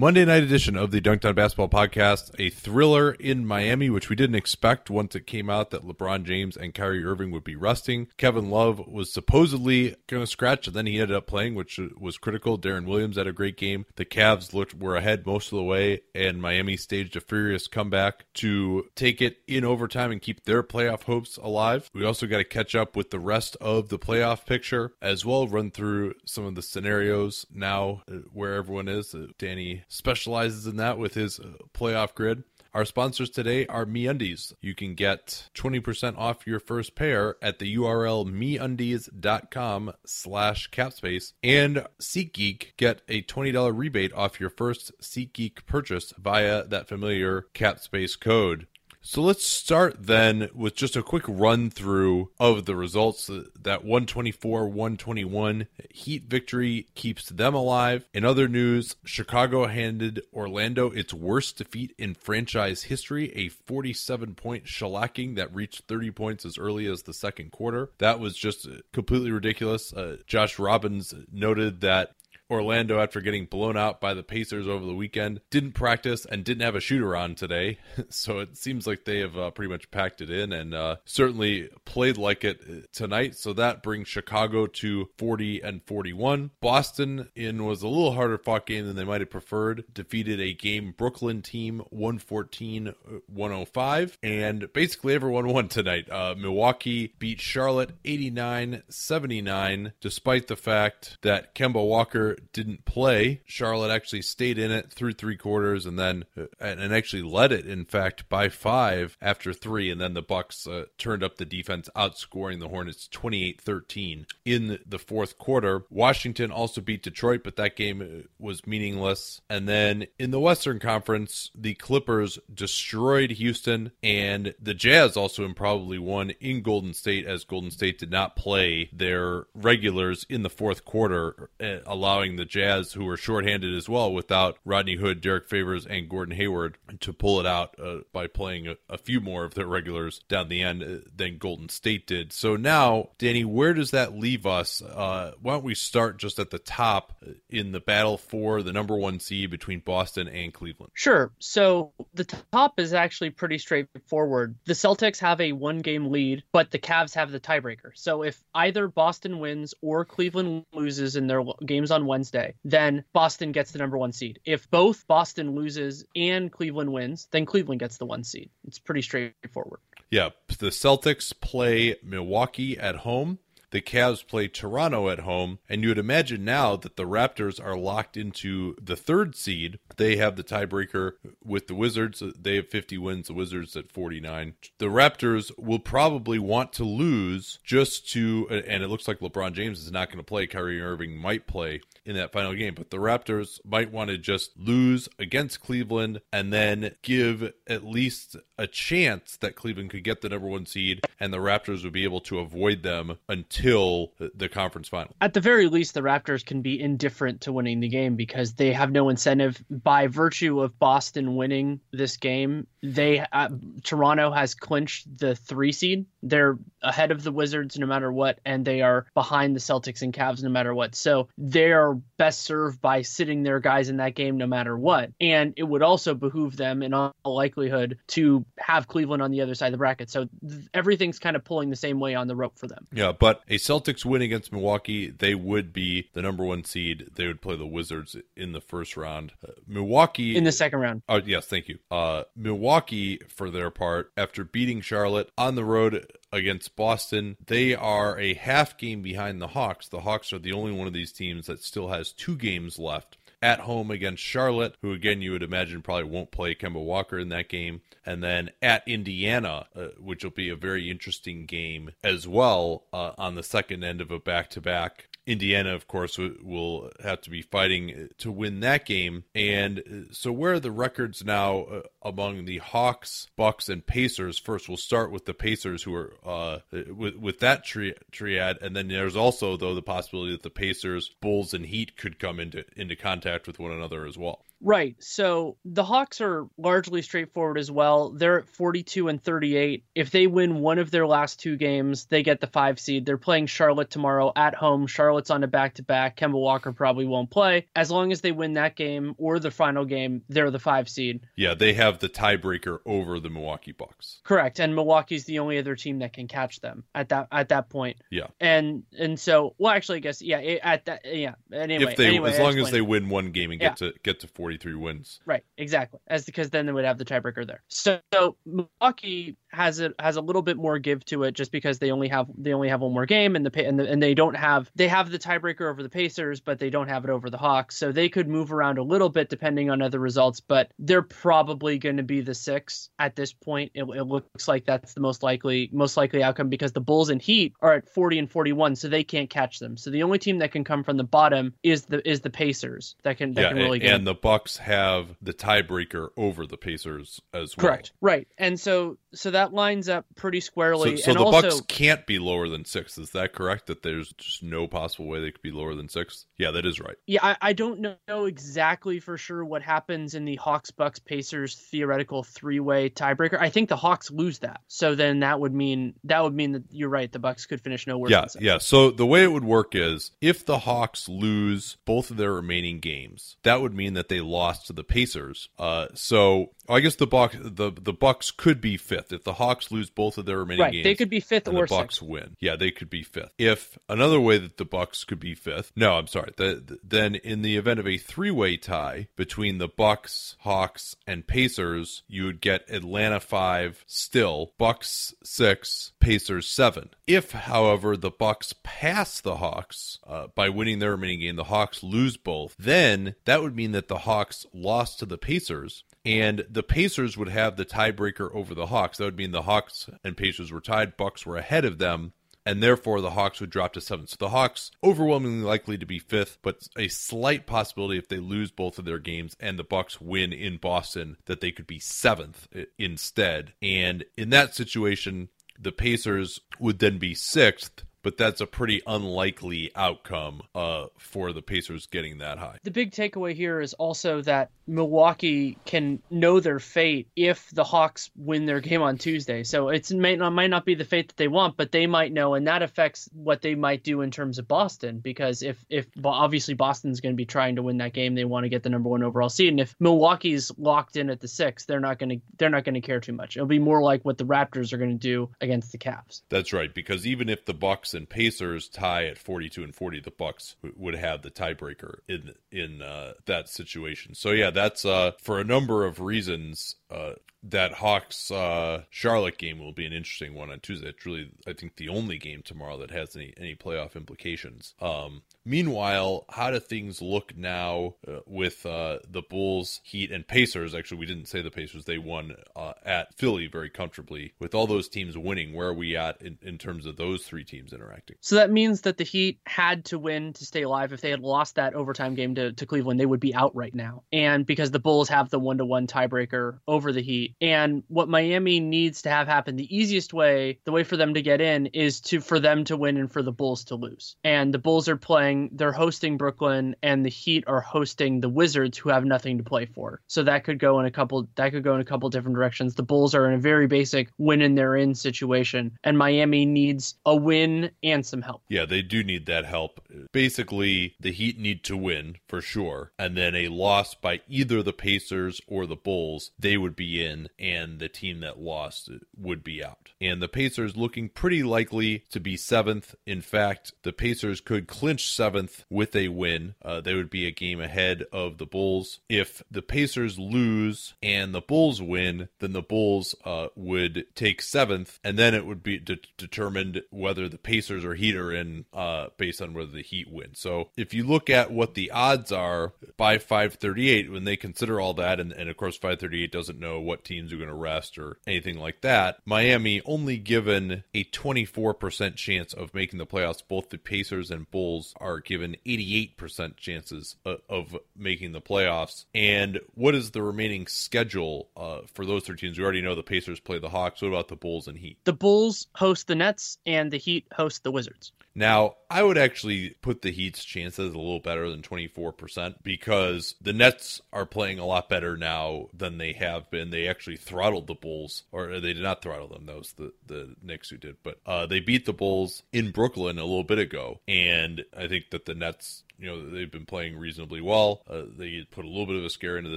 Monday night edition of the Dunked On Basketball podcast, a thriller in Miami, which we didn't expect once it came out that LeBron James and Kyrie Irving would be resting. Kevin Love was supposedly going to scratch, and then he ended up playing, which was critical. Deron Williams had a great game. The Cavs looked were ahead most of the way, and Miami staged a furious comeback to take it in overtime and keep their playoff hopes alive. We also got to catch up with the rest of the playoff picture as well. Run through some of the scenarios now uh, where everyone is. Uh, Danny specializes in that with his uh, playoff grid. Our sponsors today are MeUndies. You can get 20% off your first pair at the URL MeUndies.com slash capspace. And SeatGeek, get a $20 rebate off your first SeatGeek purchase via that familiar capspace code. So let's start then with just a quick run through of the results. That 124 121 Heat victory keeps them alive. In other news, Chicago handed Orlando its worst defeat in franchise history, a 47 point shellacking that reached 30 points as early as the second quarter. That was just completely ridiculous. Uh, Josh Robbins noted that Orlando, after getting blown out by the Pacers over the weekend, didn't practice and didn't have a shooter on today. so it seems like they have uh, pretty much packed it in and uh, certainly played like it uh, tonight. So that brings Chicago to 40 and 41. Boston in was a little harder fought game than they might have preferred. Defeated a game Brooklyn team 114 105. And basically everyone won tonight. Uh, Milwaukee beat Charlotte 89 79, despite the fact that Kemba Walker didn't play. Charlotte actually stayed in it through three quarters and then uh, and actually led it in fact by five after three and then the Bucks uh, turned up the defense outscoring the Hornets 28-13 in the fourth quarter. Washington also beat Detroit but that game uh, was meaningless. And then in the Western Conference, the Clippers destroyed Houston and the Jazz also improbably won in Golden State as Golden State did not play their regulars in the fourth quarter uh, allowing the Jazz, who were shorthanded as well, without Rodney Hood, Derrick Favors, and Gordon Hayward, to pull it out uh, by playing a, a, few more of their regulars down the end uh, than Golden State did. So now, Danny, where does that leave us? Uh, why don't we start just at the top in the battle for the number one seed between Boston and Cleveland? Sure. So the top is actually pretty straightforward. The Celtics have a one game lead, but the Cavs have the tiebreaker. So if either Boston wins or Cleveland loses in their games on Wednesday, Wednesday, then Boston gets the number one seed. If both Boston loses and Cleveland wins, then Cleveland gets the one seed. It's pretty straightforward. Yeah, the Celtics play Milwaukee at home. The Cavs play Toronto at home, and you would imagine now that the Raptors are locked into the third seed. They have the tiebreaker with the Wizards. They have 50 wins, the Wizards at 49. The Raptors will probably want to lose just to, and it looks like LeBron James is not going to play. Kyrie Irving might play in that final game, but the Raptors might want to just lose against Cleveland and then give at least a chance that Cleveland could get the number one seed and the Raptors would be able to avoid them until the conference final. At the very least, the Raptors can be indifferent to winning the game because they have no incentive by virtue of Boston winning this game. They uh, Toronto has clinched the three seed. They're ahead of the Wizards no matter what, and they are behind the Celtics and Cavs no matter what. So they are best served by sitting their guys in that game no matter what. And it would also behoove them, in all likelihood, to have Cleveland on the other side of the bracket. So th- everything's kind of pulling the same way on the rope for them. Yeah, but a Celtics win against Milwaukee, they would be the number one seed. They would play the Wizards in the first round. Uh, Milwaukee in the second round. Oh yes, thank you. Uh, Milwaukee, for their part, after beating Charlotte on the road against Boston. They are a half game behind the Hawks. The Hawks are the only one of these teams that still has two games left. at home against Charlotte, who again you would imagine probably won't play Kemba Walker in that game, and then at Indiana, uh, which will be a very interesting game as well uh, on the second end of a back to back. Indiana, of course, will have to be fighting to win that game. And uh, so, where are the records now uh, among the Hawks, Bucks, and Pacers? First, we'll start with the Pacers, who are uh, with with that tri- triad, and then there's also though the possibility that the Pacers, Bulls, and Heat could come into into contact with one another as well. Right. So the Hawks are largely straightforward as well. They're at 42 and 38. If they win one of their last two games, they get the five seed. They're playing Charlotte tomorrow at home. Charlotte's on a back to back. Kemba Walker probably won't play. As long as they win that game or the final game, they're the five seed. Yeah, they have the tiebreaker over the Milwaukee Bucks. Correct. And Milwaukee's the only other team that can catch them at that at that point. Yeah. And and so well actually I guess yeah, at that yeah. Anyway, if they anyway, as long as they win one game and get yeah. to get to 40 43 wins. Right, exactly. As because then they would have the tiebreaker there. So, so Milwaukee has a has a little bit more give to it just because they only have they only have one more game and the and, the, and they don't have they have the tiebreaker over the Pacers but they don't have it over the Hawks. So they could move around a little bit depending on other results but they're probably going to be the six at this point. It, it, looks like that's the most likely most likely outcome because the Bulls and Heat are at 40 and 41 so they can't catch them. So the only team that can come from the bottom is the is the Pacers that can that yeah, can really and, and the Bucks have the tiebreaker over the Pacers as well. Correct right. And so so that lines up pretty squarely. So, so and the also, Bucks can't be lower than six. Is that correct? That there's just no possible way they could be lower than six. Yeah, that is right. Yeah, I, I don't know exactly for sure what happens in the Hawks, Bucks, Pacers theoretical three way tiebreaker. I think the Hawks lose that, so then that would mean that would mean that you're right. The Bucks could finish nowhere. Yeah, yeah. So the way it would work is if the Hawks lose both of their remaining games, that would mean that they lost to the Pacers. Uh, so I guess the Bucks the the Bucks could be fifth if the Hawks lose both of their remaining right, games. They could be fifth or the Bucks sixth. win. Yeah, they could be fifth. If another way that the Bucks could be fifth. No, I'm sorry. The, the, then in the event of a three-way tie between the Bucks, Hawks, and Pacers, you would get Atlanta five still, Bucks six, Pacers seven. If, however, the Bucks pass the Hawks uh, by winning their remaining game, the Hawks lose both. Then that would mean that the Hawks lost to the Pacers and the Pacers would have the tiebreaker over the Hawks. That would mean the Hawks and Pacers were tied, Bucks were ahead of them, and therefore the Hawks would drop to seventh. So the Hawks overwhelmingly likely to be fifth, but a slight possibility if they lose both of their games and the Bucks win in Boston that they could be seventh instead. And in that situation, the Pacers would then be sixth but that's a pretty unlikely outcome uh, for the Pacers getting that high. The big takeaway here is also that Milwaukee can know their fate if the Hawks win their game on Tuesday. So it might not, might not be the fate that they want, but they might know, and that affects what they might do in terms of Boston. Because if if obviously Boston's going to be trying to win that game, they want to get the number one overall seed, and if Milwaukee's locked in at the six, they're not going to they're not going to care too much. It'll be more like what the Raptors are going to do against the Cavs. That's right, because even if the Bucks Bucks and Pacers tie at 42 and 40, the Bucks would have the tiebreaker in in uh, that situation. So yeah, that's uh, for a number of reasons uh, that Hawks uh, Charlotte game will be an interesting one on Tuesday. It's really, I think, the only game tomorrow that has any any playoff implications. Um, meanwhile, how do things look now uh, with uh, the Bulls, Heat, and Pacers? Actually, we didn't say the Pacers; they won uh, at Philly very comfortably. With all those teams winning, where are we at in, in terms of those three teams interacting? So that means that the Heat had to win to stay alive. If they had lost that overtime game to, to Cleveland, they would be out right now. And because the Bulls have the one to one tiebreaker over the Heat and what Miami needs to have happen, the easiest way, the way for them to get in is to for them to win and for the Bulls to lose. And the Bulls are playing, they're hosting Brooklyn, and the Heat are hosting the Wizards, who have nothing to play for. So that could go in a couple that could go in a couple different directions. The Bulls are in a very basic win and they're in situation, and Miami needs a win and some help. Yeah, they do need that help. Basically, the Heat need to win for sure, and then a loss by either the Pacers or the Bulls, they would be in, and the team that lost would be out. And the Pacers looking pretty likely to be seventh. In fact, the Pacers could clinch seventh with a win. Uh, they would be a game ahead of the Bulls. If the Pacers lose and the Bulls win, then the Bulls uh, would take seventh, and then it would be de- determined whether the Pacers or Heat are in uh, based on whether the Heat win. So if you look at what the odds are by 538, when they consider all that, and, and of course 538 doesn't know what teams are going to rest or anything like that, Miami only given a 24% chance of making the playoffs. Both the Pacers and Bulls are given 88% chances of, of making the playoffs. And what is the remaining schedule uh, for those three teams? We already know the Pacers play the Hawks. What about the Bulls and Heat? The Bulls host the Nets, and the Heat host the Wizards. Now, I would actually put the Heat's chances a little better than 24% because the Nets are playing a lot better now than they have been. They actually throttled the Bulls, or they did not throttle them. That was the, the Knicks who did. But uh, they beat the Bulls in Brooklyn a little bit ago. And I think that the Nets you know they've been playing reasonably well. Uh, they put a little bit of a scare into the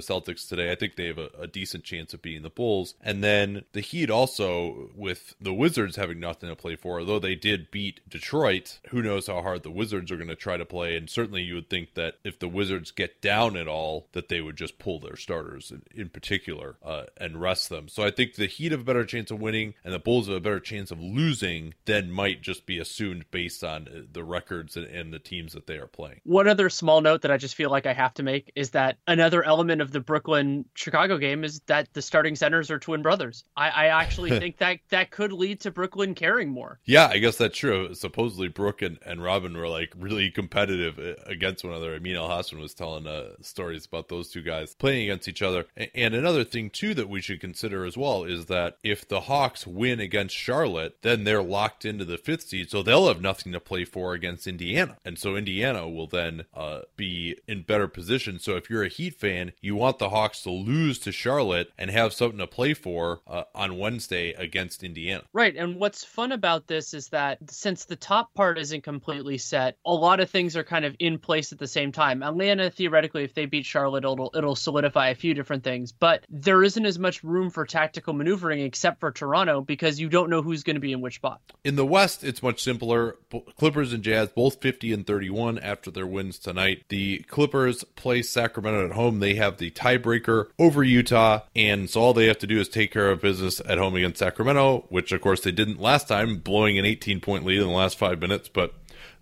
Celtics today. I think they have a, a, decent chance of beating the Bulls. And then the Heat also, with the Wizards having nothing to play for, although they did beat Detroit, who knows how hard the Wizards are going to try to play. And certainly you would think that if the Wizards get down at all, that they would just pull their starters in, in particular uh, and rest them. So I think the Heat have a better chance of winning, and the Bulls have a better chance of losing than might just be assumed based on uh, the records and, and the teams that they are playing one other small note that I just feel like I have to make is that another element of the Brooklyn Chicago game is that the starting centers are twin brothers. I, I actually think that that could lead to Brooklyn caring more. Yeah, I guess that's true. Supposedly Brook and, and Robin were like really competitive uh, against one another. I mean, Al Hassan was telling uh, stories about those two guys playing against each other. And another thing too that we should consider as well is that if the Hawks win against Charlotte, then they're locked into the fifth seed, so they'll have nothing to play for against Indiana, and so Indiana will then then uh, be in better position. So if you're a Heat fan, you want the Hawks to lose to Charlotte and have something to play for uh, on Wednesday against Indiana. Right. And what's fun about this is that since the top part isn't completely set, a lot of things are kind of in place at the same time. Atlanta, theoretically, if they beat Charlotte, it'll, it'll solidify a few different things, but there isn't as much room for tactical maneuvering except for Toronto because you don't know who's going to be in which spot. In the West, it's much simpler. Clippers and Jazz both 50 and 31 after their wins tonight. The Clippers play Sacramento at home. They have the tiebreaker over Utah, and so all they have to do is take care of business at home against Sacramento, which of course they didn't last time, blowing an 18 point lead in the last five minutes, but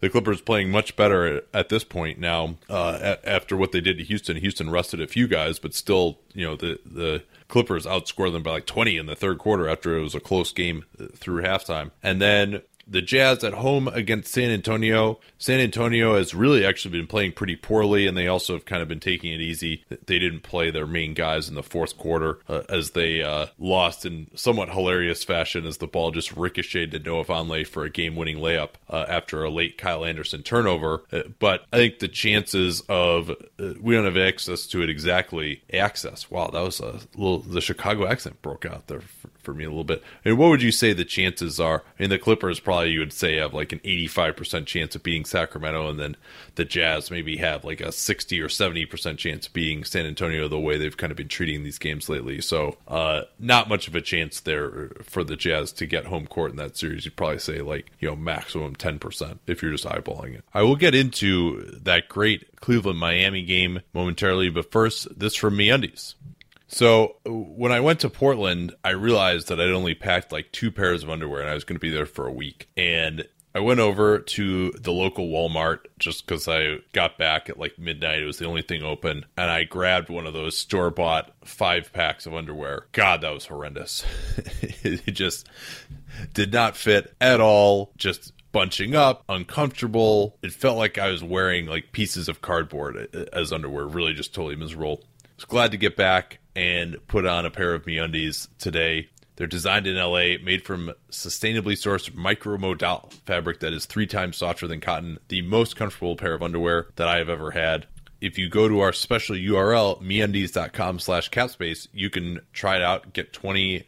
the Clippers playing much better at, this point now uh, after what they did to Houston. Houston rested a few guys, but still, you know, the the Clippers outscored them by like 20 in the third quarter after it was a close game through halftime. And then the Jazz at home against San Antonio. San Antonio has really actually been playing pretty poorly, and they also have kind of been taking it easy. They didn't play their main guys in the fourth quarter uh, as they uh, lost in somewhat hilarious fashion as the ball just ricocheted to Noah Vonleh for a game winning layup uh, after a late Kyle Anderson turnover. Uh, but I think the chances of uh, we don't have access to it exactly. Access. Wow, that was a little, the Chicago accent broke out there for, for me a little bit. And what would you say the chances are? I mean, the Clippers probably you would say have like an 85% chance of beating Sacramento, and then the Jazz maybe have like a 60 or 70% chance of beating San Antonio the way they've kind of been treating these games lately. So, uh, not much of a chance there for the Jazz to get home court in that series. You'd probably say like, you know, maximum 10% if you're just eyeballing it. I will get into that great Cleveland Miami game momentarily, but first, this from MeUndies. So when I went to Portland, I realized that I'd only packed like two pairs of underwear and I was going to be there for a week. And I went over to the local Walmart just because I got back at like midnight. It was the only thing open. And I grabbed one of those store bought five packs of underwear. God, that was horrendous. it just did not fit at all. Just bunching up, uncomfortable. It felt like I was wearing like pieces of cardboard uh, as underwear. Really just totally miserable. Was glad to get back and put on a pair of MeUndies today. They're designed in LA, made from sustainably sourced micromodal fabric that is three times softer than cotton. The most comfortable pair of underwear that I have ever had. If you go to our special URL, meundies.com slash capspace, you can try it out, get 20%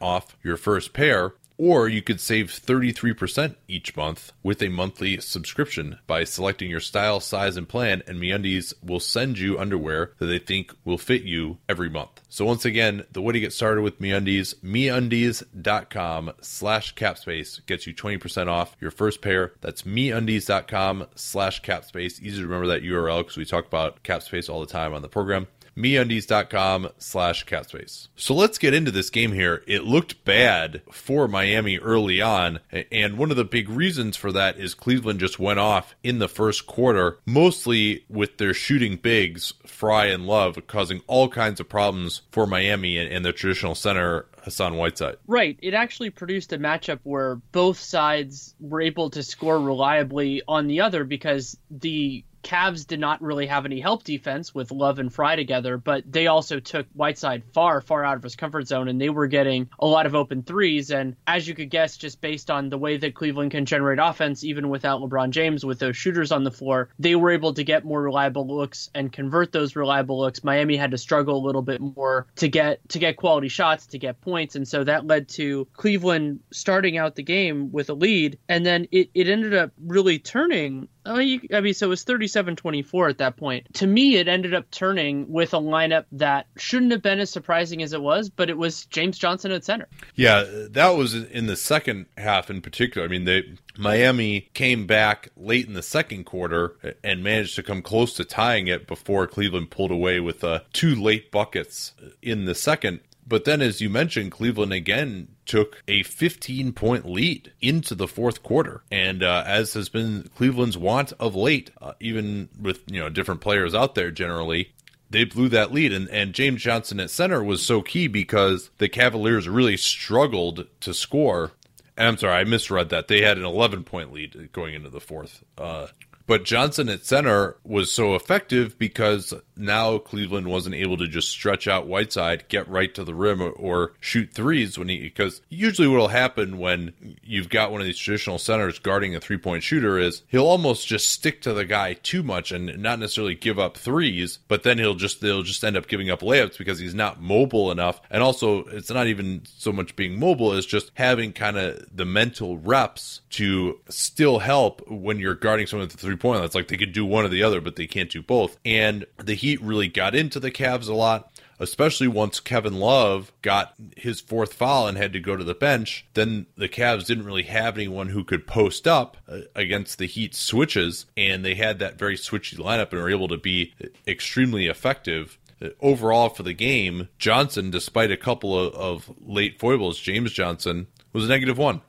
off your first pair. Or you could save 33% each month with a monthly subscription by selecting your style, size, and plan, and MeUndies will send you underwear that they think will fit you every month. So once again, the way to get started with MeUndies, MeUndies.com slash capspace gets you 20% off your first pair. That's MeUndies.com slash capspace. Easy to remember that URL because we talk about capspace all the time on the program meundies.com slash capspace. So let's get into this game here. It looked bad for Miami early on, and one of the big reasons for that is Cleveland just went off in the first quarter, mostly with their shooting bigs, Frye and Love, causing all kinds of problems for Miami and, and their traditional center Hassan Whiteside. Right. It actually produced a matchup where both sides were able to score reliably on the other because the Cavs did not really have any help defense with Love and Frye together, but they also took Whiteside far, far out of his comfort zone, and they were getting a lot of open threes. And as you could guess, just based on the way that Cleveland can generate offense, even without LeBron James, with those shooters on the floor, they were able to get more reliable looks and convert those reliable looks. Miami had to struggle a little bit more to get to get quality shots, to get points, and so that led to Cleveland starting out the game with a lead, and then it, it ended up really turning I mean, so it was 37-24 at that point. To me, it ended up turning with a lineup that shouldn't have been as surprising as it was, but it was James Johnson at center. Yeah, that was in the second half in particular. I mean, they Miami came back late in the second quarter and managed to come close to tying it before Cleveland pulled away with uh, two late buckets in the second. But then, as you mentioned, Cleveland again took a 15 point lead into the fourth quarter. And uh, as has been Cleveland's want of late, uh, even with you know different players out there generally, they blew that lead. And, and James Johnson at center was so key because the Cavaliers really struggled to score. And I'm sorry, I misread that. They had an 11 point lead going into the fourth. Uh, but Johnson at center was so effective because now Cleveland wasn't able to just stretch out Whiteside, get right to the rim, or, or shoot threes when he because usually what'll happen when you've got one of these traditional centers guarding a three point shooter is he'll almost just stick to the guy too much and not necessarily give up threes, but then he'll just they'll just end up giving up layups because he's not mobile enough. And also it's not even so much being mobile as just having kind of the mental reps to still help when you're guarding someone at the three point. That's like they could do one or the other, but they can't do both. And the Heat really got into the Cavs a lot especially once Kevin Love got his fourth foul and had to go to the bench, then the Cavs didn't really have anyone who could post up uh, against the Heat switches, and they had that very switchy lineup and were able to be extremely effective. Uh, overall, for the game, Johnson, despite a couple of, of late foibles, James Johnson was a negative one.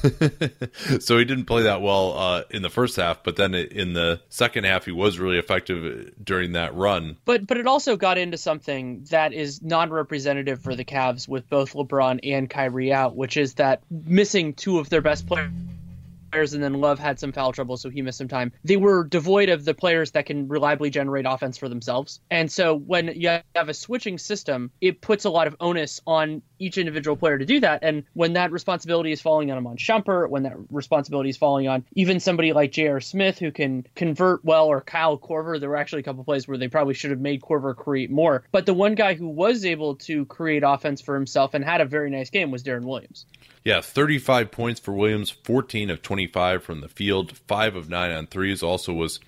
so he didn't play that well uh, in the first half, but then in the second half, he was really effective during that run. But but it also got into something that is non-representative for the Cavs with both LeBron and Kyrie out, which is that missing two of their best players players, and then Love had some foul trouble, so he missed some time. They were devoid of the players that can reliably generate offense for themselves. And so when you have a switching system, it puts a lot of onus on each individual player to do that. And when that responsibility is falling on Iman Shumpert, when that responsibility is falling on even somebody like J.R. Smith who can convert well, or Kyle Korver, there were actually a couple plays where they probably should have made Korver create more. But the one guy who was able to create offense for himself and had a very nice game was Deron Williams. Yeah, 35 points for Williams, 14 of 25 from the field, 5 of 9 on threes. Also was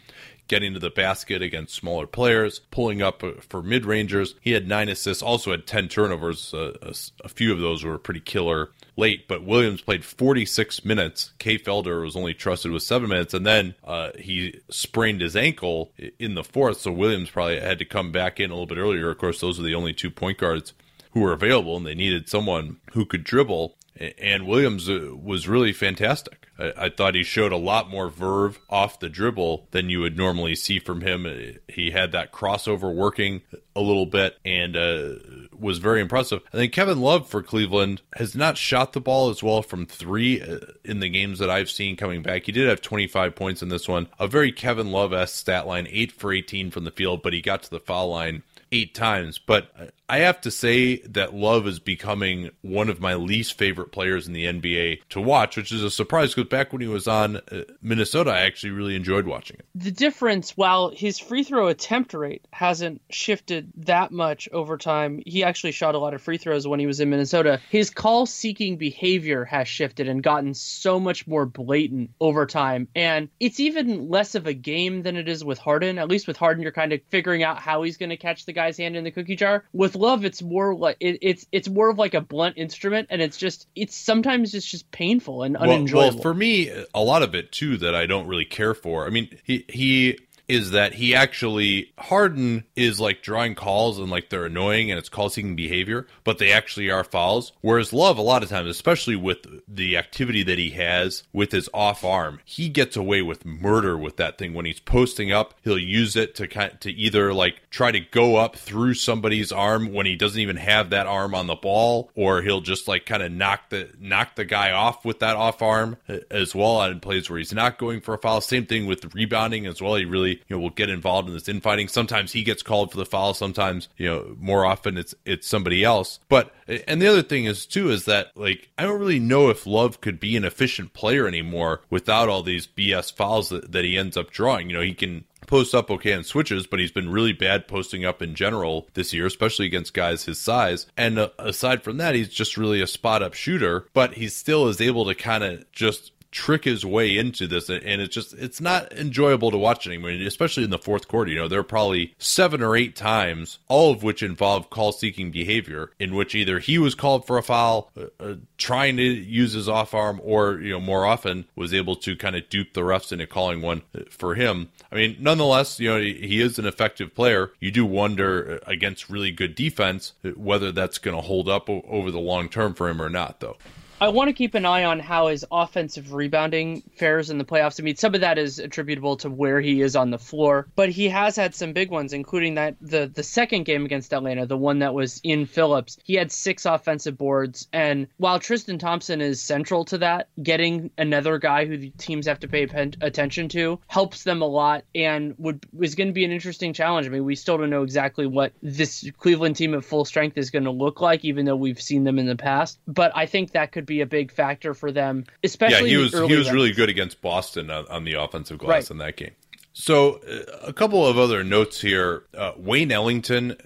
getting to the basket against smaller players, pulling up for mid rangers. He had nine assists, also had 10 turnovers. Uh, a, a, few of those were pretty killer late, but Williams played 46 minutes. Kay Felder was only trusted with seven minutes, and then uh, he sprained his ankle in the fourth, so Williams probably had to come back in a little bit earlier. Of course, those are the only two point guards who were available, and they needed someone who could dribble and Williams uh, was really fantastic. I, I, thought he showed a lot more verve off the dribble than you would normally see from him. Uh, he had that crossover working a little bit and uh, was very impressive. I think Kevin Love for Cleveland has not shot the ball as well from three uh, in the games that I've seen coming back. He did have 25 points in this one, a very Kevin Love s stat line, eight for 18 from the field, but he got to the foul line eight times. But I have to say that Love is becoming one of my least favorite players in the NBA to watch, which is a surprise because back when he was on uh, Minnesota, I actually really enjoyed watching it. The difference, while his free throw attempt rate hasn't shifted that much over time, he actually shot a lot of free throws when he was in Minnesota. His call seeking behavior has shifted and gotten so much more blatant over time. And it's even less of a game than it is with Harden. At least with Harden, you're kind of figuring out how he's going to catch the guy's hand in the cookie jar. With Love, it's more like it, it's it's more of like a blunt instrument, and it's just it's sometimes it's just painful and unenjoyable. Well, well, for me, a lot of it too that I don't really care for. I mean, he he is that he actually Harden is like drawing calls and like they're annoying and it's call seeking behavior, but they actually are fouls. Whereas Love, a lot of times, especially with the activity that he has with his off arm, he gets away with murder with that thing. When he's posting up, he'll use it to kind to either like try to go up through somebody's arm when he doesn't even have that arm on the ball, or he'll just like kind of knock the knock the guy off with that off arm as well on plays where he's not going for a foul. Same thing with rebounding as well. He really you know will get involved in this infighting. Sometimes he gets called for the foul. Sometimes you know more often it's it's somebody else. But and the other thing is too is that like I don't really know if Love could be an efficient player anymore without all these BS fouls that, that he ends up drawing. You know he can post up okay in switches, but he's been really bad posting up in general this year, especially against guys his size. And uh, aside from that, he's just really a spot up shooter, but he still is able to kind of just trick his way into this and it's just it's not enjoyable to watch anymore especially in the fourth quarter. You know there are probably seven or eight times all of which involve call seeking behavior in which either he was called for a foul uh, uh, trying to use his off arm or you know more often was able to kind of dupe the refs into calling one for him. I mean nonetheless you know he is an effective player. You do wonder uh, against really good defense whether that's going to hold up over the long term for him or not though I want to keep an eye on how his offensive rebounding fares in the playoffs. I mean, some of that is attributable to where he is on the floor, but he has had some big ones, including that the the second game against Atlanta, the one that was in Philips. He had six offensive boards, and while Tristan Thompson is central to that, getting another guy who the teams have to pay attention to helps them a lot, and would is going to be an interesting challenge. I mean, we still don't know exactly what this Cleveland team at full strength is going to look like, even though we've seen them in the past. But I think that could be be a big factor for them, especially. Yeah, he was he was really good against Boston on, on the offensive glass right. in that game. So, uh, a couple of other notes here. Uh, Wayne Ellington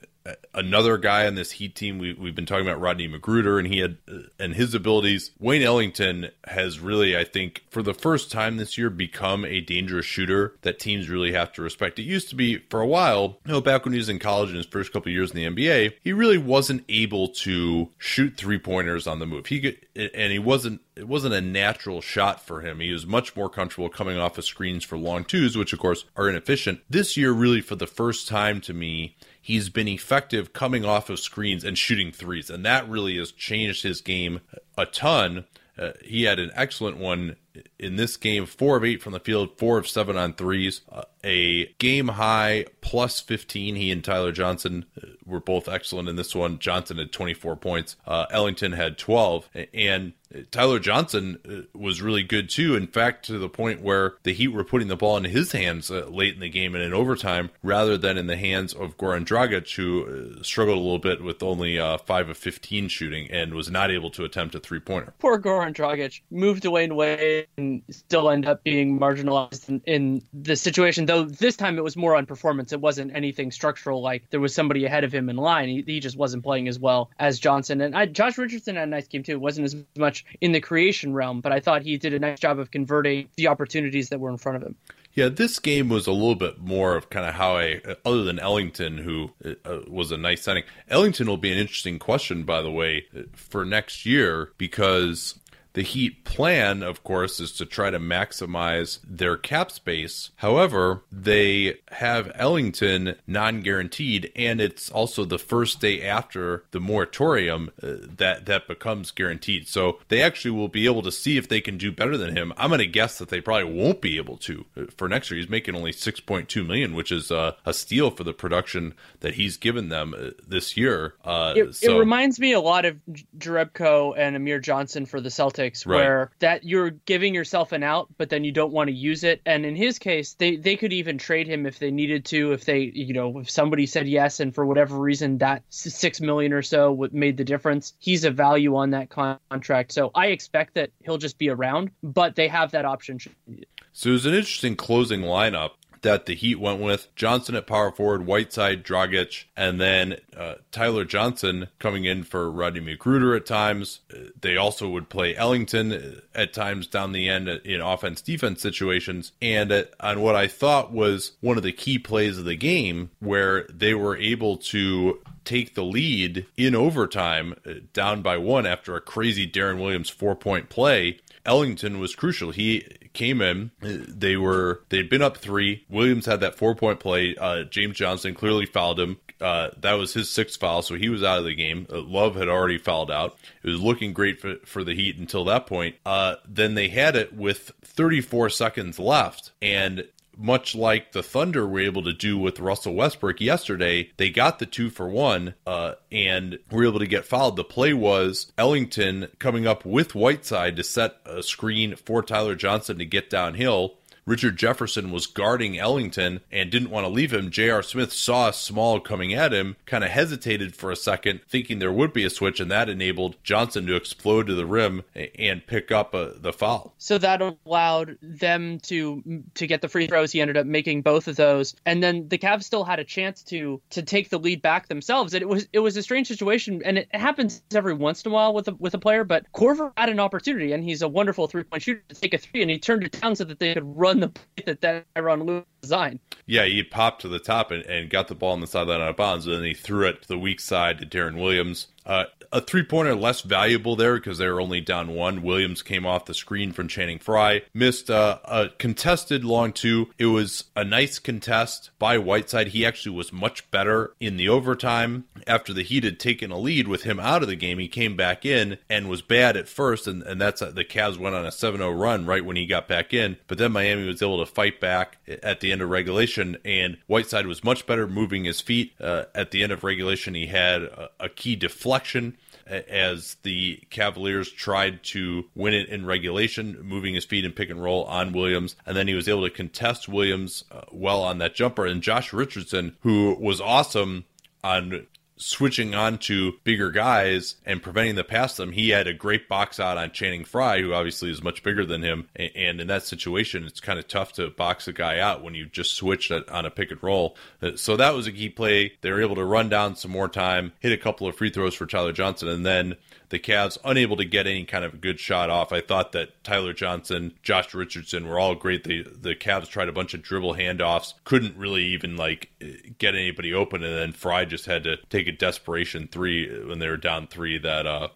another guy on this Heat team. We, we've been talking about Rodney McGruder and he had and his abilities. Wayne Ellington has really, I think, for the first time this year, become a dangerous shooter that teams really have to respect. It used to be for a while, you know, back when he was in college in his first couple years in the NBA, he really wasn't able to shoot three pointers on the move. He could, and he wasn't it wasn't a natural shot for him. He was much more comfortable coming off of screens for long twos, which of course are inefficient. This year, really for the first time to me, he's been effective coming off of screens and shooting threes, and that really has changed his game a ton. Uh, he had an excellent one in this game four of eight from the field, four of seven on threes, uh, a game high plus 15. He and Tyler Johnson uh, were both excellent in this one. Johnson had 24 points, uh, Ellington had 12. And Tyler Johnson uh, was really good too. In fact, to the point where the Heat were putting the ball in his hands uh, late in the game and in overtime, rather than in the hands of Goran Dragic, who uh, struggled a little bit with only uh, five of fifteen shooting and was not able to attempt a three pointer. Poor Goran Dragic moved away and away and still end up being marginalized in, in the situation. Though this time it was more on performance; it wasn't anything structural. Like there was somebody ahead of him in line. He, he just wasn't playing as well as Johnson. And I, Josh Richardson had a nice game too. It wasn't as much much in the creation realm, but I thought he did a nice job of converting the opportunities that were in front of him. Yeah, this game was a little bit more of kind of how I, other than Ellington, who uh, was a nice signing. Ellington will be an interesting question, by the way, for next year because the Heat plan, of course, is to try to maximize their cap space. However, they have Ellington non guaranteed, and it's also the first day after the moratorium uh, that, that becomes guaranteed. So they actually will be able to see if they can do better than him. I'm going to guess that they probably won't be able to uh, for next year. He's making only 6.2 million, which is uh, a steal for the production that he's given them uh, this year. Uh, it, so. it reminds me a lot of Jerebko and Amir Johnson for the Celtics Right. where that you're giving yourself an out, but then you don't want to use it. And in his case, they they could even trade him if they needed to. If they, you know, if somebody said yes, and for whatever reason that six million or so would made the difference, he's a value on that contract. So I expect that he'll just be around, but they have that option. should they need it. So it was an interesting closing lineup that the Heat went with Johnson at power forward, Whiteside, Dragic, and then uh, Tyler Johnson coming in for Rodney McGruder at times. Uh, They also would play Ellington uh, at times down the end in offense defense situations. And uh, on what I thought was one of the key plays of the game, where they were able to take the lead in overtime uh, down by one after a crazy Deron Williams four point play. Ellington was crucial. He came in. They were they'd been up three. Williams had that four point play. Uh, James Johnson clearly fouled him. Uh, that was his sixth foul, so he was out of the game. Uh, Love had already fouled out. It was looking great for, for the Heat until that point. Uh, then they had it with 34 seconds left, and much like the Thunder were able to do with Russell Westbrook yesterday, they got the two for one uh, and were able to get fouled. The play was Ellington coming up with Whiteside to set a screen for Tyler Johnson to get downhill. Richard Jefferson was guarding Ellington and didn't want to leave him. J.R. Smith saw Small coming at him, kind of hesitated for a second, thinking there would be a switch, and that enabled Johnson to explode to the rim and pick up uh, the foul. So that allowed them to to get the free throws. He ended up making both of those, and then the Cavs still had a chance to to take the lead back themselves. And it was it was a strange situation, and it happens every once in a while with a with a player. But Korver had an opportunity, and he's a wonderful three point shooter to take a three, and he turned it down so that they could run the play that that Tyronn Lue designed. Yeah, he popped to the top and, and got the ball on the sideline out of bounds, and then he threw it to the weak side to Deron Williams. Uh, a three pointer less valuable there because they were only down one. Williams came off the screen from Channing Frye, missed uh, a contested long two. It was a nice contest by Whiteside. He actually was much better in the overtime after the Heat had taken a lead with him out of the game. He came back in and was bad at first, and, and that's the Cavs went on a 7 0 run right when he got back in. But then Miami was able to fight back at the end of regulation, and Whiteside was much better moving his feet. Uh, at the end of regulation, he had a, a key deflection as the Cavaliers tried to win it in regulation, moving his feet and pick and roll on Williams. And then he was able to contest Williams uh, well on that jumper. And Josh Richardson, who was awesome on switching on to bigger guys and preventing the pass them. He had a great box out on Channing Frye, who obviously is much bigger than him. And in that situation, it's kind of tough to box a guy out when you just switch on a pick and roll. Uh, So that was a key play. They were able to run down some more time, hit a couple of free throws for Tyler Johnson, and then the Cavs unable to get any kind of good shot off. I thought that Tyler Johnson, Josh Richardson were all great. The the Cavs tried a bunch of dribble handoffs, couldn't really even like get anybody open, and then Frye just had to take a desperation three when they were down three that uh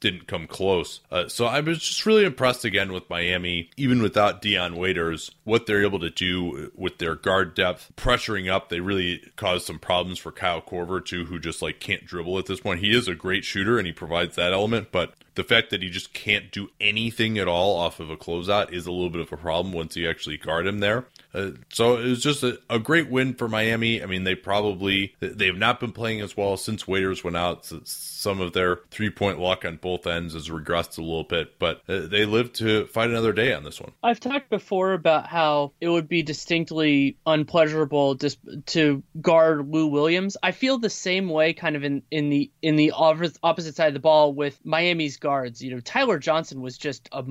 didn't come close. Uh, so I was just really impressed again with Miami, even without Dion Waiters, what they're able to do with their guard depth, pressuring up. They really caused some problems for Kyle Korver too, who just like can't dribble at this point. He is a great shooter and he provides that element, but the fact that he just can't do anything at all off of a closeout is a little bit of a problem once you actually guard him there. Uh, so it was just a, a great win for Miami. I mean, they probably they have not been playing as well since Waiters went out. So some of their three point luck on both ends has regressed a little bit, but uh, they live to fight another day on this one. I've talked before about how it would be distinctly unpleasurable just to guard Lou Williams. I feel the same way, kind of in in the in the opposite opposite side of the ball with Miami's guards. You know, Tyler Johnson was just a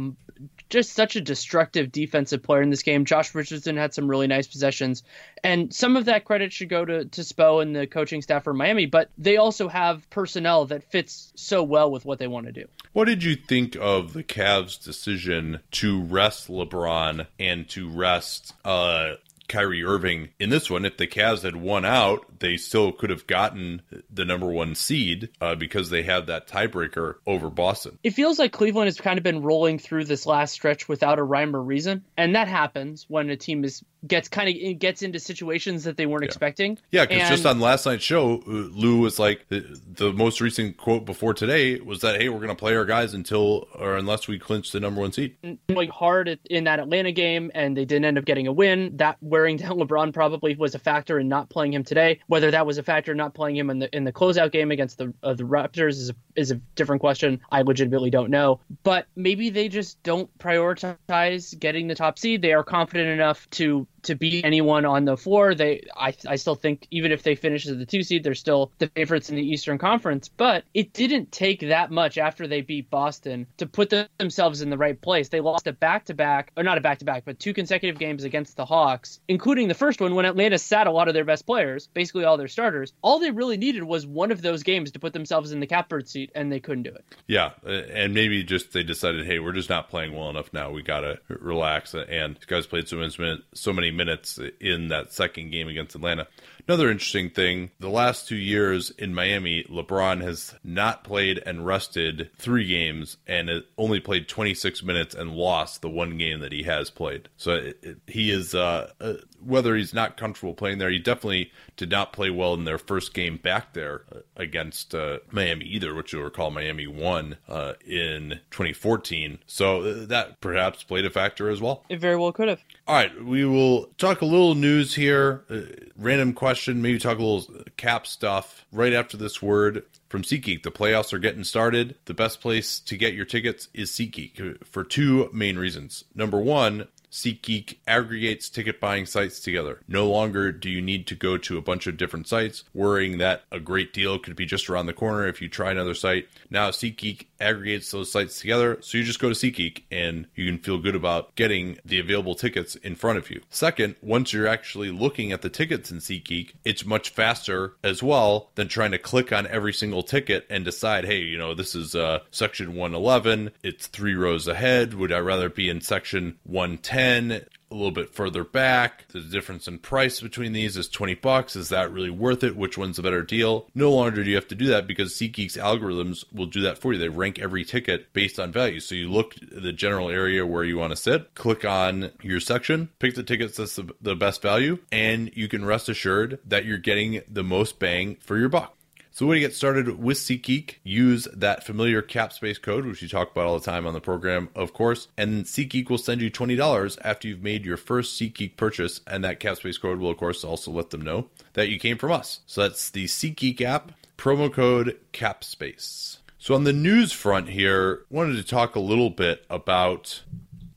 just such a destructive defensive player in this game. Josh Richardson had some really nice possessions, and some of that credit should go to to Spo and the coaching staff for Miami. But they also have personnel that fits so well with what they want to do. What did you think of the Cavs' decision to rest LeBron and to rest uh, Kyrie Irving in this one? If the Cavs had won out, they still could have gotten the number one seed uh, because they have that tiebreaker over Boston. It feels like Cleveland has kind of been rolling through this last stretch without a rhyme or reason, and that happens when a team is gets kind of gets into situations that they weren't expecting. Yeah, because And- just on last night's show, Lue was like the, the most recent quote before today was that hey, we're going to play our guys until or unless we clinch the number one seed. like hard in that Atlanta game, and they didn't end up getting a win. That where wearing down LeBron probably was a factor in not playing him today. Whether that was a factor in not playing him in the in the closeout game against the uh, the Raptors is a, is a different question. I legitimately don't know. But maybe they just don't prioritize getting the top seed. They are confident enough to to beat anyone on the floor. They, I, I still think even if they finish as the two seed, they're still the favorites in the Eastern Conference. But it didn't take that much after they beat Boston to put themselves in the right place. They lost a back to back, or not a back to back, but two consecutive games against the Hawks, including the first one when Atlanta sat a lot of their best players, basically all their starters. All they really needed was one of those games to put themselves in the catbird seat, and they couldn't do it. Yeah, and maybe just they decided, hey, we're just not playing well enough now. We gotta relax. And guys played so many minutes in that second game against Atlanta. Another interesting thing the last two years in Miami, LeBron has not played and rested three games and only played 26 minutes and lost the one game that he has played. So it, it, he is, uh, whether he's not comfortable playing there, he definitely did not play well in their first game back there uh, against uh, Miami either, which you'll recall Miami won uh, in 2014. So uh, that perhaps played a factor as well. It very well could have. All right, we will talk a little news here. random question question, maybe talk a little cap stuff right after this word from SeatGeek. The playoffs are getting started. The best place to get your tickets is SeatGeek for two main reasons. Number one, SeatGeek aggregates ticket buying sites together. No longer do you need to go to a bunch of different sites, worrying that a great deal could be just around the corner if you try another site. Now, SeatGeek aggregates those sites together, so you just go to SeatGeek and you can feel good about getting the available tickets in front of you. Second, once you're actually looking at the tickets in SeatGeek, it's much faster as well than trying to click on every single ticket and decide, hey, you know, this is uh, section 111, it's three rows ahead. Would I rather be in section 110? 10 a little bit further back. The difference in price between these is 20 bucks. Is that really worth it? Which one's a better deal? No longer do you have to do that because SeatGeek's algorithms will do that for you. They rank every ticket based on value. So you look at the general area where you want to sit, click on your section, pick the tickets that's the, the best value, and you can rest assured that you're getting the most bang for your buck. So when you get started with SeatGeek, use that familiar cap space code, which we talk about all the time on the program, of course, and SeatGeek will send you $20 after you've made your first SeatGeek purchase, and that cap space code will, of course, also let them know that you came from us. So that's the SeatGeek app, promo code CAPSPACE. So on the news front here, wanted to talk a little bit about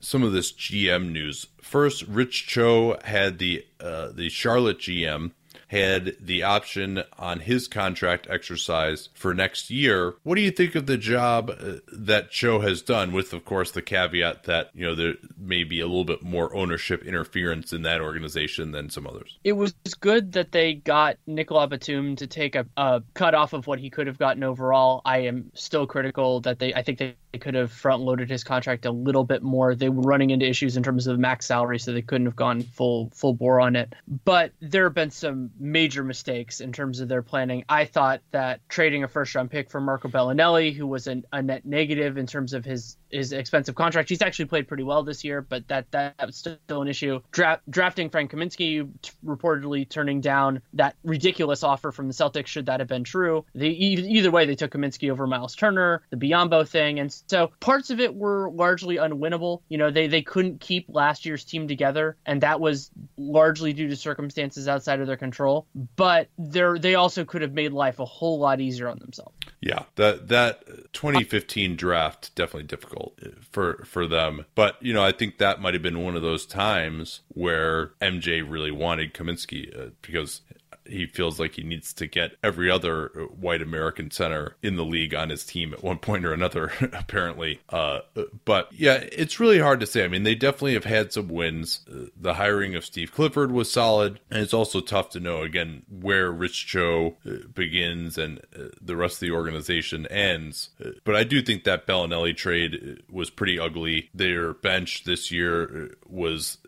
some of this GM news. First, Rich Cho had the uh, the Charlotte GM had the option on his contract exercise for next year. What do you think of the job uh, that Cho has done with, of course, the caveat that, you know, there may be a little bit more ownership interference in that organization than some others? It was good that they got Nicolas Batum to take a, a cut off of what he could have gotten overall. I am still critical that they, I think they could have front loaded his contract a little bit more. They were running into issues in terms of max salary, so they couldn't have gone full full bore on it. But there have been some major mistakes in terms of their planning. I thought that trading a first round pick for Marco Belinelli, who was an, a net negative in terms of his his expensive contract, he's actually played pretty well this year, but that that, was still an issue. Dra- drafting Frank Kaminsky, t- reportedly turning down that ridiculous offer from the Celtics, should that have been true. The, either way, they took Kaminsky over Myles Turner, the Biyombo thing, and so parts of it were largely unwinnable. You know, they they couldn't keep last year's team together, and that was largely due to circumstances outside of their control but they they also could have made life a whole lot easier on themselves. Yeah, that that 2015 draft definitely difficult for for them. But you know, I think that might have been one of those times where MJ really wanted Kaminsky uh, because he feels like he needs to get every other white American center in the league on his team at one point or another, apparently. Uh, but yeah, it's really hard to say. I mean, they definitely have had some wins. The hiring of Steve Clifford was solid, and it's also tough to know again where Rich Cho uh, begins and uh, the rest of the organization ends. But I do think that Belinelli trade was pretty ugly. Their bench this year was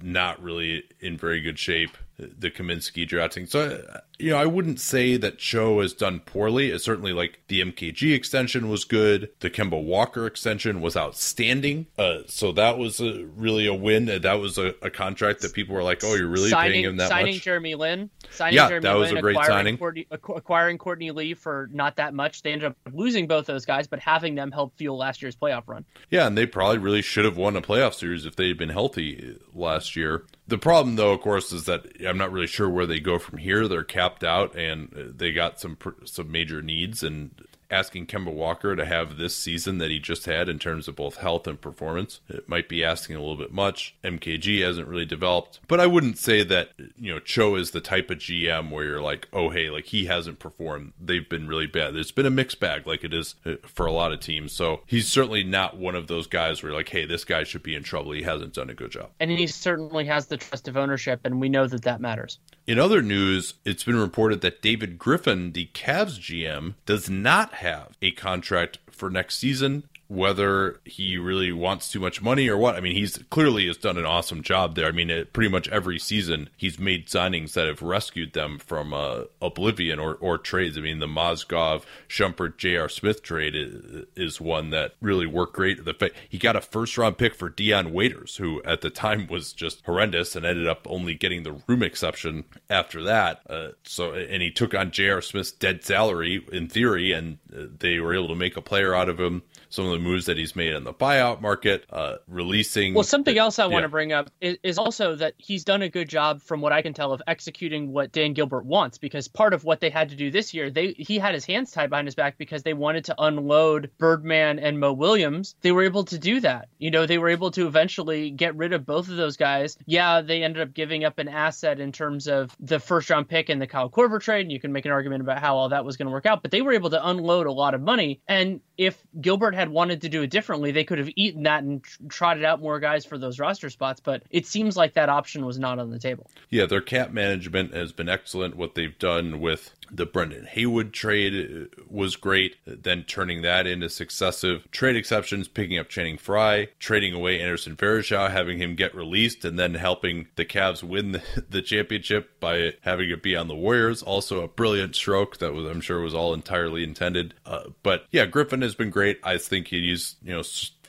not really in very good shape. The Kaminsky drafting. So, uh, you know, I wouldn't say that Cho has done poorly. It's certainly like the MKG extension was good. The Kemba Walker extension was outstanding. Uh, so that was a, really a win. That was a, a, contract that people were like, "Oh, you're really signing, paying him that signing much." Jeremy Lin, signing yeah, Jeremy that was Lin, a great acquiring signing. Courtney, acquiring Courtney Lee for not that much. They ended up losing both those guys, but having them help fuel last year's playoff run. Yeah, and they probably really should have won a playoff series if they had been healthy last year. The problem, though, of course, is that I'm not really sure where they go from here. They're capped out, and uh, they got some some major needs, and asking Kemba Walker to have this season that he just had in terms of both health and performance. It might be asking a little bit much. MKG hasn't really developed, but I wouldn't say that, you know, Cho is the type of GM where you're like, oh, hey, like he hasn't performed. They've been really bad. There's been a mixed bag like it is uh, for a lot of teams. So he's certainly not one of those guys where like, hey, this guy should be in trouble. He hasn't done a good job. And he certainly has the trust of ownership, and we know that that matters. In other news, it's been reported that David Griffin, the Cavs GM, does not have a contract for next season whether he really wants too much money or what. I mean, he's clearly has done an awesome job there. I mean, it, pretty much every season he's made signings that have rescued them from uh, oblivion or, or trades. I mean, the Mozgov Shumpert J.R. Smith trade is, is, one that really worked great. The he got a first round pick for Dion Waiters, who at the time was just horrendous and ended up only getting the room exception after that. Uh, so, and he took on J.R. Smith's dead salary in theory, and uh, they were able to make a player out of him some of the moves that he's made in the buyout market, uh, releasing. Well, something else I yeah. want to bring up is, is, also that he's done a good job, from what I can tell, of executing what Dan Gilbert wants. Because part of what they had to do this year, they he had his hands tied behind his back because they wanted to unload Birdman and Mo Williams. They were able to do that. You know, they were able to eventually get rid of both of those guys. Yeah, they ended up giving up an asset in terms of the first round pick and the Kyle Korver trade, and you can make an argument about how all that was going to work out. But they were able to unload a lot of money, and if Gilbert had wanted to do it differently, they could have eaten that and trotted out more guys for those roster spots. But it seems like that option was not on the table. Yeah, their cap management has been excellent. What they've done with the Brendan Haywood trade was great. Then turning that into successive trade exceptions, picking up Channing Frye, trading away Anderson Varejao, having him get released, and then helping the Cavs win the, the championship by having it be on the Warriors. Also a brilliant stroke that was, I'm sure, was all entirely intended. Uh, but yeah, Griffin has been great. I think he's you know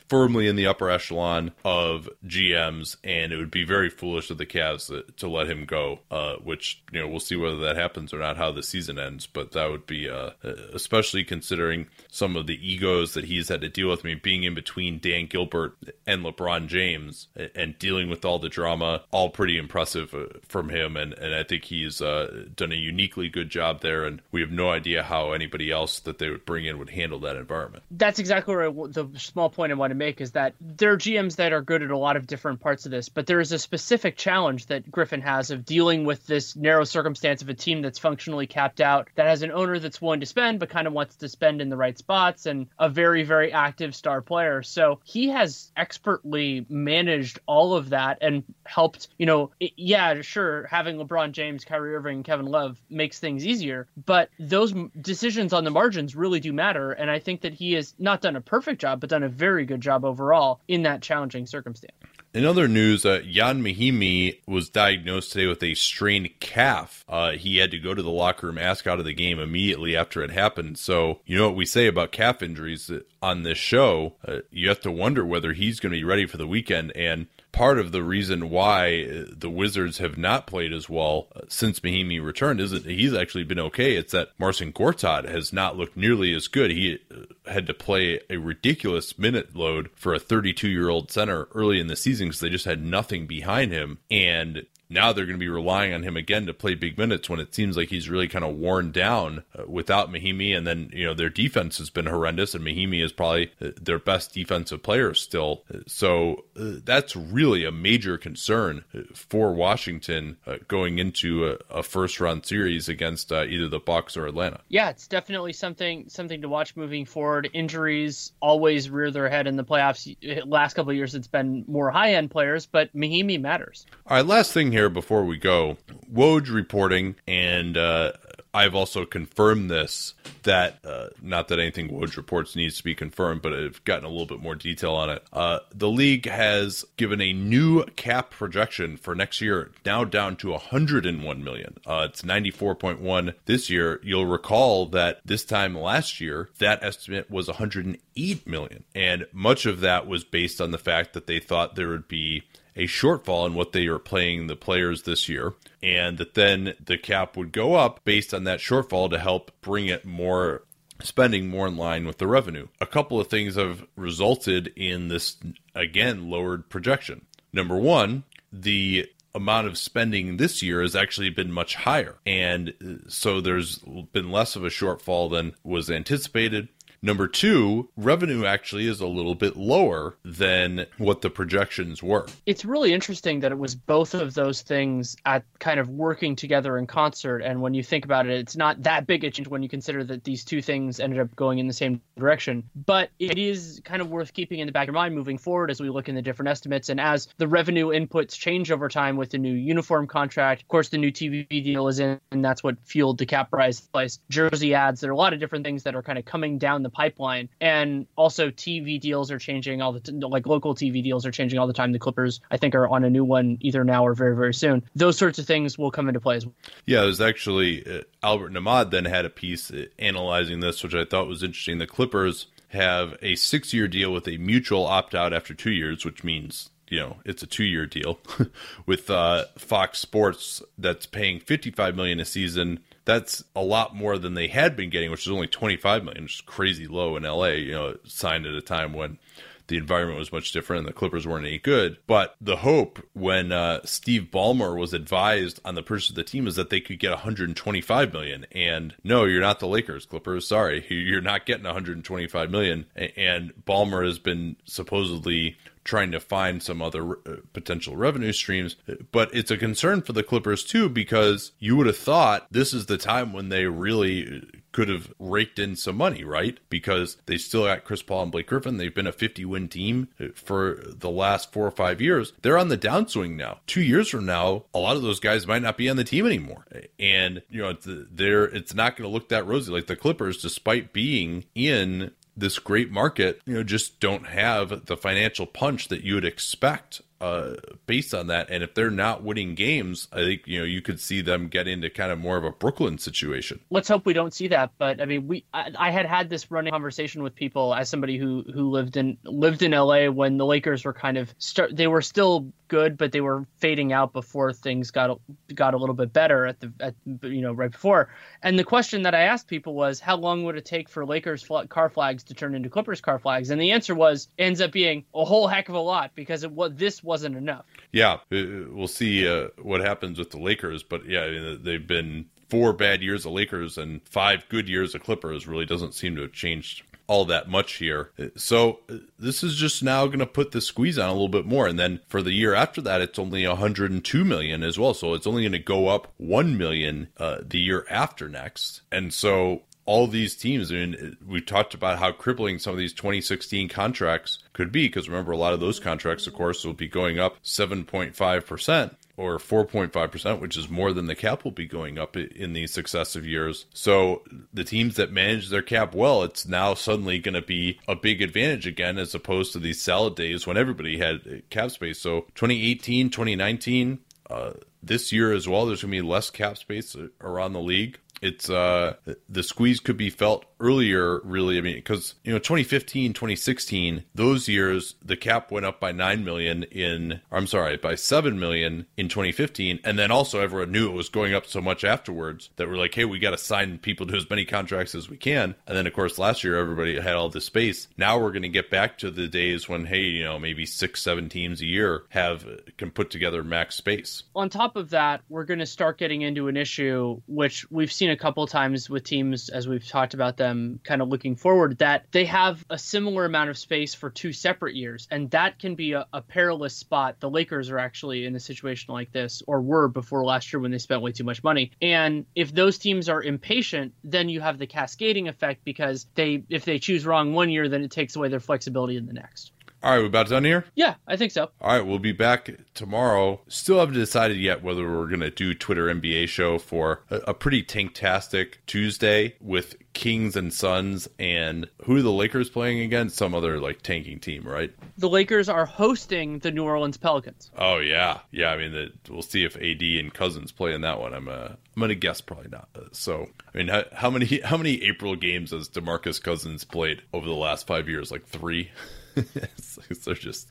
firmly in the upper echelon of GMs, and it would be very foolish of the Cavs to, to let him go. Uh, which you know we'll see whether that happens or not, how the season ends. But that would be, uh, especially considering some of the egos that he's had to deal with. I mean, being in between Dan Gilbert and LeBron James and dealing with all the drama, all pretty impressive uh, from him. And and I think he's uh, done a uniquely good job there. And we have no idea how anybody else that they would bring in would handle that environment. That's exactly where I, the small point I want to make is that there are GMs that are good at a lot of different parts of this, but there is a specific challenge that Griffin has of dealing with this narrow circumstance of a team that's functionally capped out, that has an owner that's willing to spend, but kind of wants to spend in the right spots, and a very, very active star player. So he has expertly managed all of that and helped, you know, it, yeah, sure, having LeBron James, Kyrie Irving, Kevin Love makes things easier, but those decisions on the margins really do matter. And I think that he has not done a perfect job, but done a very good job overall in that challenging circumstance. In other news, uh, Ian Mahinmi was diagnosed today with a strained calf. Uh, he had to go to the locker room, ask out of the game immediately after it happened. So, you know what we say about calf injuries on this show? Uh, you have to wonder whether he's going to be ready for the weekend. And part of the reason why the Wizards have not played as well uh, since Mahinmi returned is that he's actually been okay. It's that Marcin Gortat has not looked nearly as good. He uh, had to play a ridiculous minute load for a 32 year old center early in the season because they just had nothing behind him. And now they're going to be relying on him again to play big minutes when it seems like he's really kind of worn down uh, without Mahinmi. And then, you know, their defense has been horrendous, and Mahinmi is probably uh, their best defensive player still. So uh, that's really a major concern for Washington uh, going into a, a, first round series against uh, either the Bucks or Atlanta. Yeah, it's definitely something something to watch moving forward. Injuries always rear their head in the playoffs. Last couple of years, it's been more high end players, but Mahinmi matters. All right, last thing here before we go. Woj reporting and uh, I've also confirmed this that uh, not that anything Woj reports needs to be confirmed, but I've gotten a little bit more detail on it. Uh, the league has given a new cap projection for next year, now down to 101 million. Uh, it's 94.1 this year. You'll recall that this time last year, that estimate was 108 million, and much of that was based on the fact that they thought there would be a shortfall in what they are playing the players this year, and that then the cap would go up based on that shortfall to help bring it more spending more in line with the revenue. A couple of things have resulted in this again lowered projection. Number 1, the amount of spending this year has actually been much higher. And so there's been less of a shortfall than was anticipated. Number two, revenue actually is a little bit lower than what the projections were. It's really interesting that it was both of those things at kind of working together in concert. And when you think about it, it's not that big a change when you consider that these two things ended up going in the same direction. But it is kind of worth keeping in the back of your mind moving forward as we look in the different estimates and as the revenue inputs change over time with the new uniform contract. Of course, the new TV deal is in, and that's what fueled the cap rise place. Jersey ads. There are a lot of different things that are kind of coming down the the pipeline. And also, TV deals are changing all the t- like local TV deals are changing all the time. The Clippers, I think, are on a new one either now or very very soon. Those sorts of things will come into play as well. Yeah, it was actually uh, Albert Nahmad then had a piece uh, analyzing this, which I thought was interesting. The Clippers have a six year deal with a mutual opt out after two years, which means you know it's a two year deal with uh, Fox Sports that's paying fifty five million a season that's a lot more than they had been getting, which is only 25 million, which is crazy low in LA, you know, signed at a time when the environment was much different and the Clippers weren't any good. But the hope when uh, Steve Ballmer was advised on the purchase of the team is that they could get 125 million. And no, you're not the Lakers, Clippers. Sorry, you're not getting 125 million. And Ballmer has been supposedly trying to find some other uh, potential revenue streams. But it's a concern for the Clippers too, because you would have thought this is the time when they really could have raked in some money, right? Because they still got Chris Paul and Blake Griffin. They've been a 50 win team for the last four or five years. They're on the downswing now. Two years from now, a lot of those guys might not be on the team anymore. And, you know, they're, it's not going to look that rosy. Like the Clippers, despite being in this great market, you know, just don't have the financial punch that you would expect uh, based on that. And if they're not winning games, I think you know you could see them get into kind of more of a Brooklyn situation. Let's hope we don't see that. But I mean, we I, I, had had this running conversation with people as somebody who who lived in lived in LA when the Lakers were kind of start. They were still good, but they were fading out before things got got a little bit better at the at you know right before. And the question that I asked people was, how long would it take for Lakers car flags to turn into Clippers car flags? And the answer was ends up being a whole heck of a lot because it this wasn't enough. Yeah, uh, we'll see uh, what happens with the Lakers, but yeah, they've been four bad years of Lakers and five good years of Clippers. Really doesn't seem to have changed all that much here. So this is just now going to put the squeeze on a little bit more. And then for the year after that, it's only 102 million as well. So it's only going to go up 1 million uh, the year after next. And so all these teams, I mean, we talked about how crippling some of these 2016 contracts could be, because remember, a lot of those contracts, of course, will be going up 7.5% or 4.5%, which is more than the cap will be going up in these successive years. So the teams that manage their cap well, it's now suddenly going to be a big advantage again, as opposed to these salad days when everybody had cap space. So 2018, 2019, uh, this year as well, there's going to be less cap space around the league it's uh the squeeze could be felt earlier really i mean because you know 2015 2016 those years the cap went up by 9 million in i'm sorry by 7 million in 2015 and then also everyone knew it was going up so much afterwards that we're like hey we got to sign people to as many contracts as we can. And then of course last year everybody had all this space. Now we're going to get back to the days when hey you know maybe six seven teams a year have can put together max space. On top of that we're going to start getting into an issue which we've seen a couple times with teams as we've talked about them kind of looking forward that they have a similar amount of space for two separate years. And that can be a, a perilous spot. The lakers are actually in a situation like this or were before last year when they spent way too much money. And if those teams are impatient then you have the cascading effect because they if they choose wrong one year then it takes away their flexibility in the next All right, we about done here? Yeah, I think so. All right, we'll be back tomorrow. Still haven't decided yet whether we're going to do Twitter NBA show for a, a pretty tanktastic Tuesday with Kings and Suns and who are the Lakers playing against? Some other like tanking team, right? The Lakers are hosting the New Orleans Pelicans. Oh yeah, yeah. I mean, the, we'll see if AD and Cousins play in that one. I'm uh, I'm gonna guess probably not. So I mean, how, how many how many April games has Demarcus Cousins played over the last five years? Like three. they're just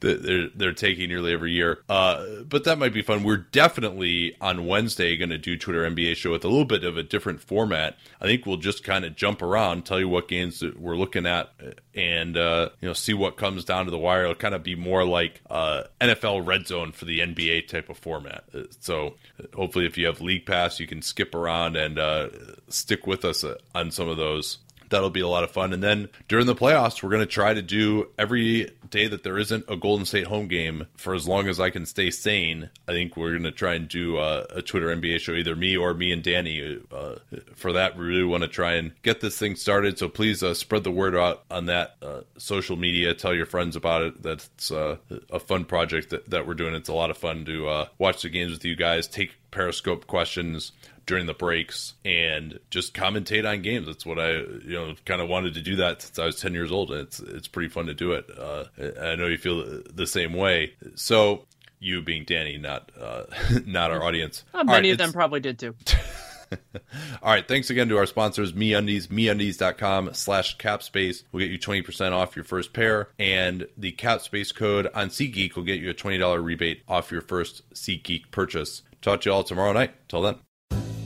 they're they're taking nearly every year. Uh, but that might be fun. We're definitely on Wednesday going to do Twitter NBA show with a little bit of a different format. I think we'll just kind of jump around, tell you what games we're looking at, and uh, you know see what comes down to the wire. It'll kind of be more like uh, NFL Red Zone for the NBA type of format. Uh, so hopefully, if you have League Pass, you can skip around and uh, stick with us uh, on some of those that'll be a lot of fun. And then during the playoffs, we're going to try to do every day that there isn't a Golden State home game for as long as I can stay sane. I think we're going to try and do uh, a Twitter NBA show, either me or me and Danny. Uh, for that, we really want to try and get this thing started. So please uh, spread the word out on that uh, social media. Tell your friends about it. That's uh, a fun project that, that we're doing. It's a lot of fun to watch the games with you guys, take Periscope questions during the breaks and just commentate on games. That's what I, you know, kind of wanted to do that since I was 10 years old. And it's, it's pretty fun to do it. Uh, I know you feel the same way. So you being Danny, not, uh, not our audience. Well, many right, of them probably did too. All right. Thanks again to our sponsors, MeUndies, MeUndies.com slash capspace will get you 20% off your first pair. And the capspace code on SeatGeek will get you a $20 rebate off your first SeatGeek purchase. Talk to you all tomorrow night. Till then.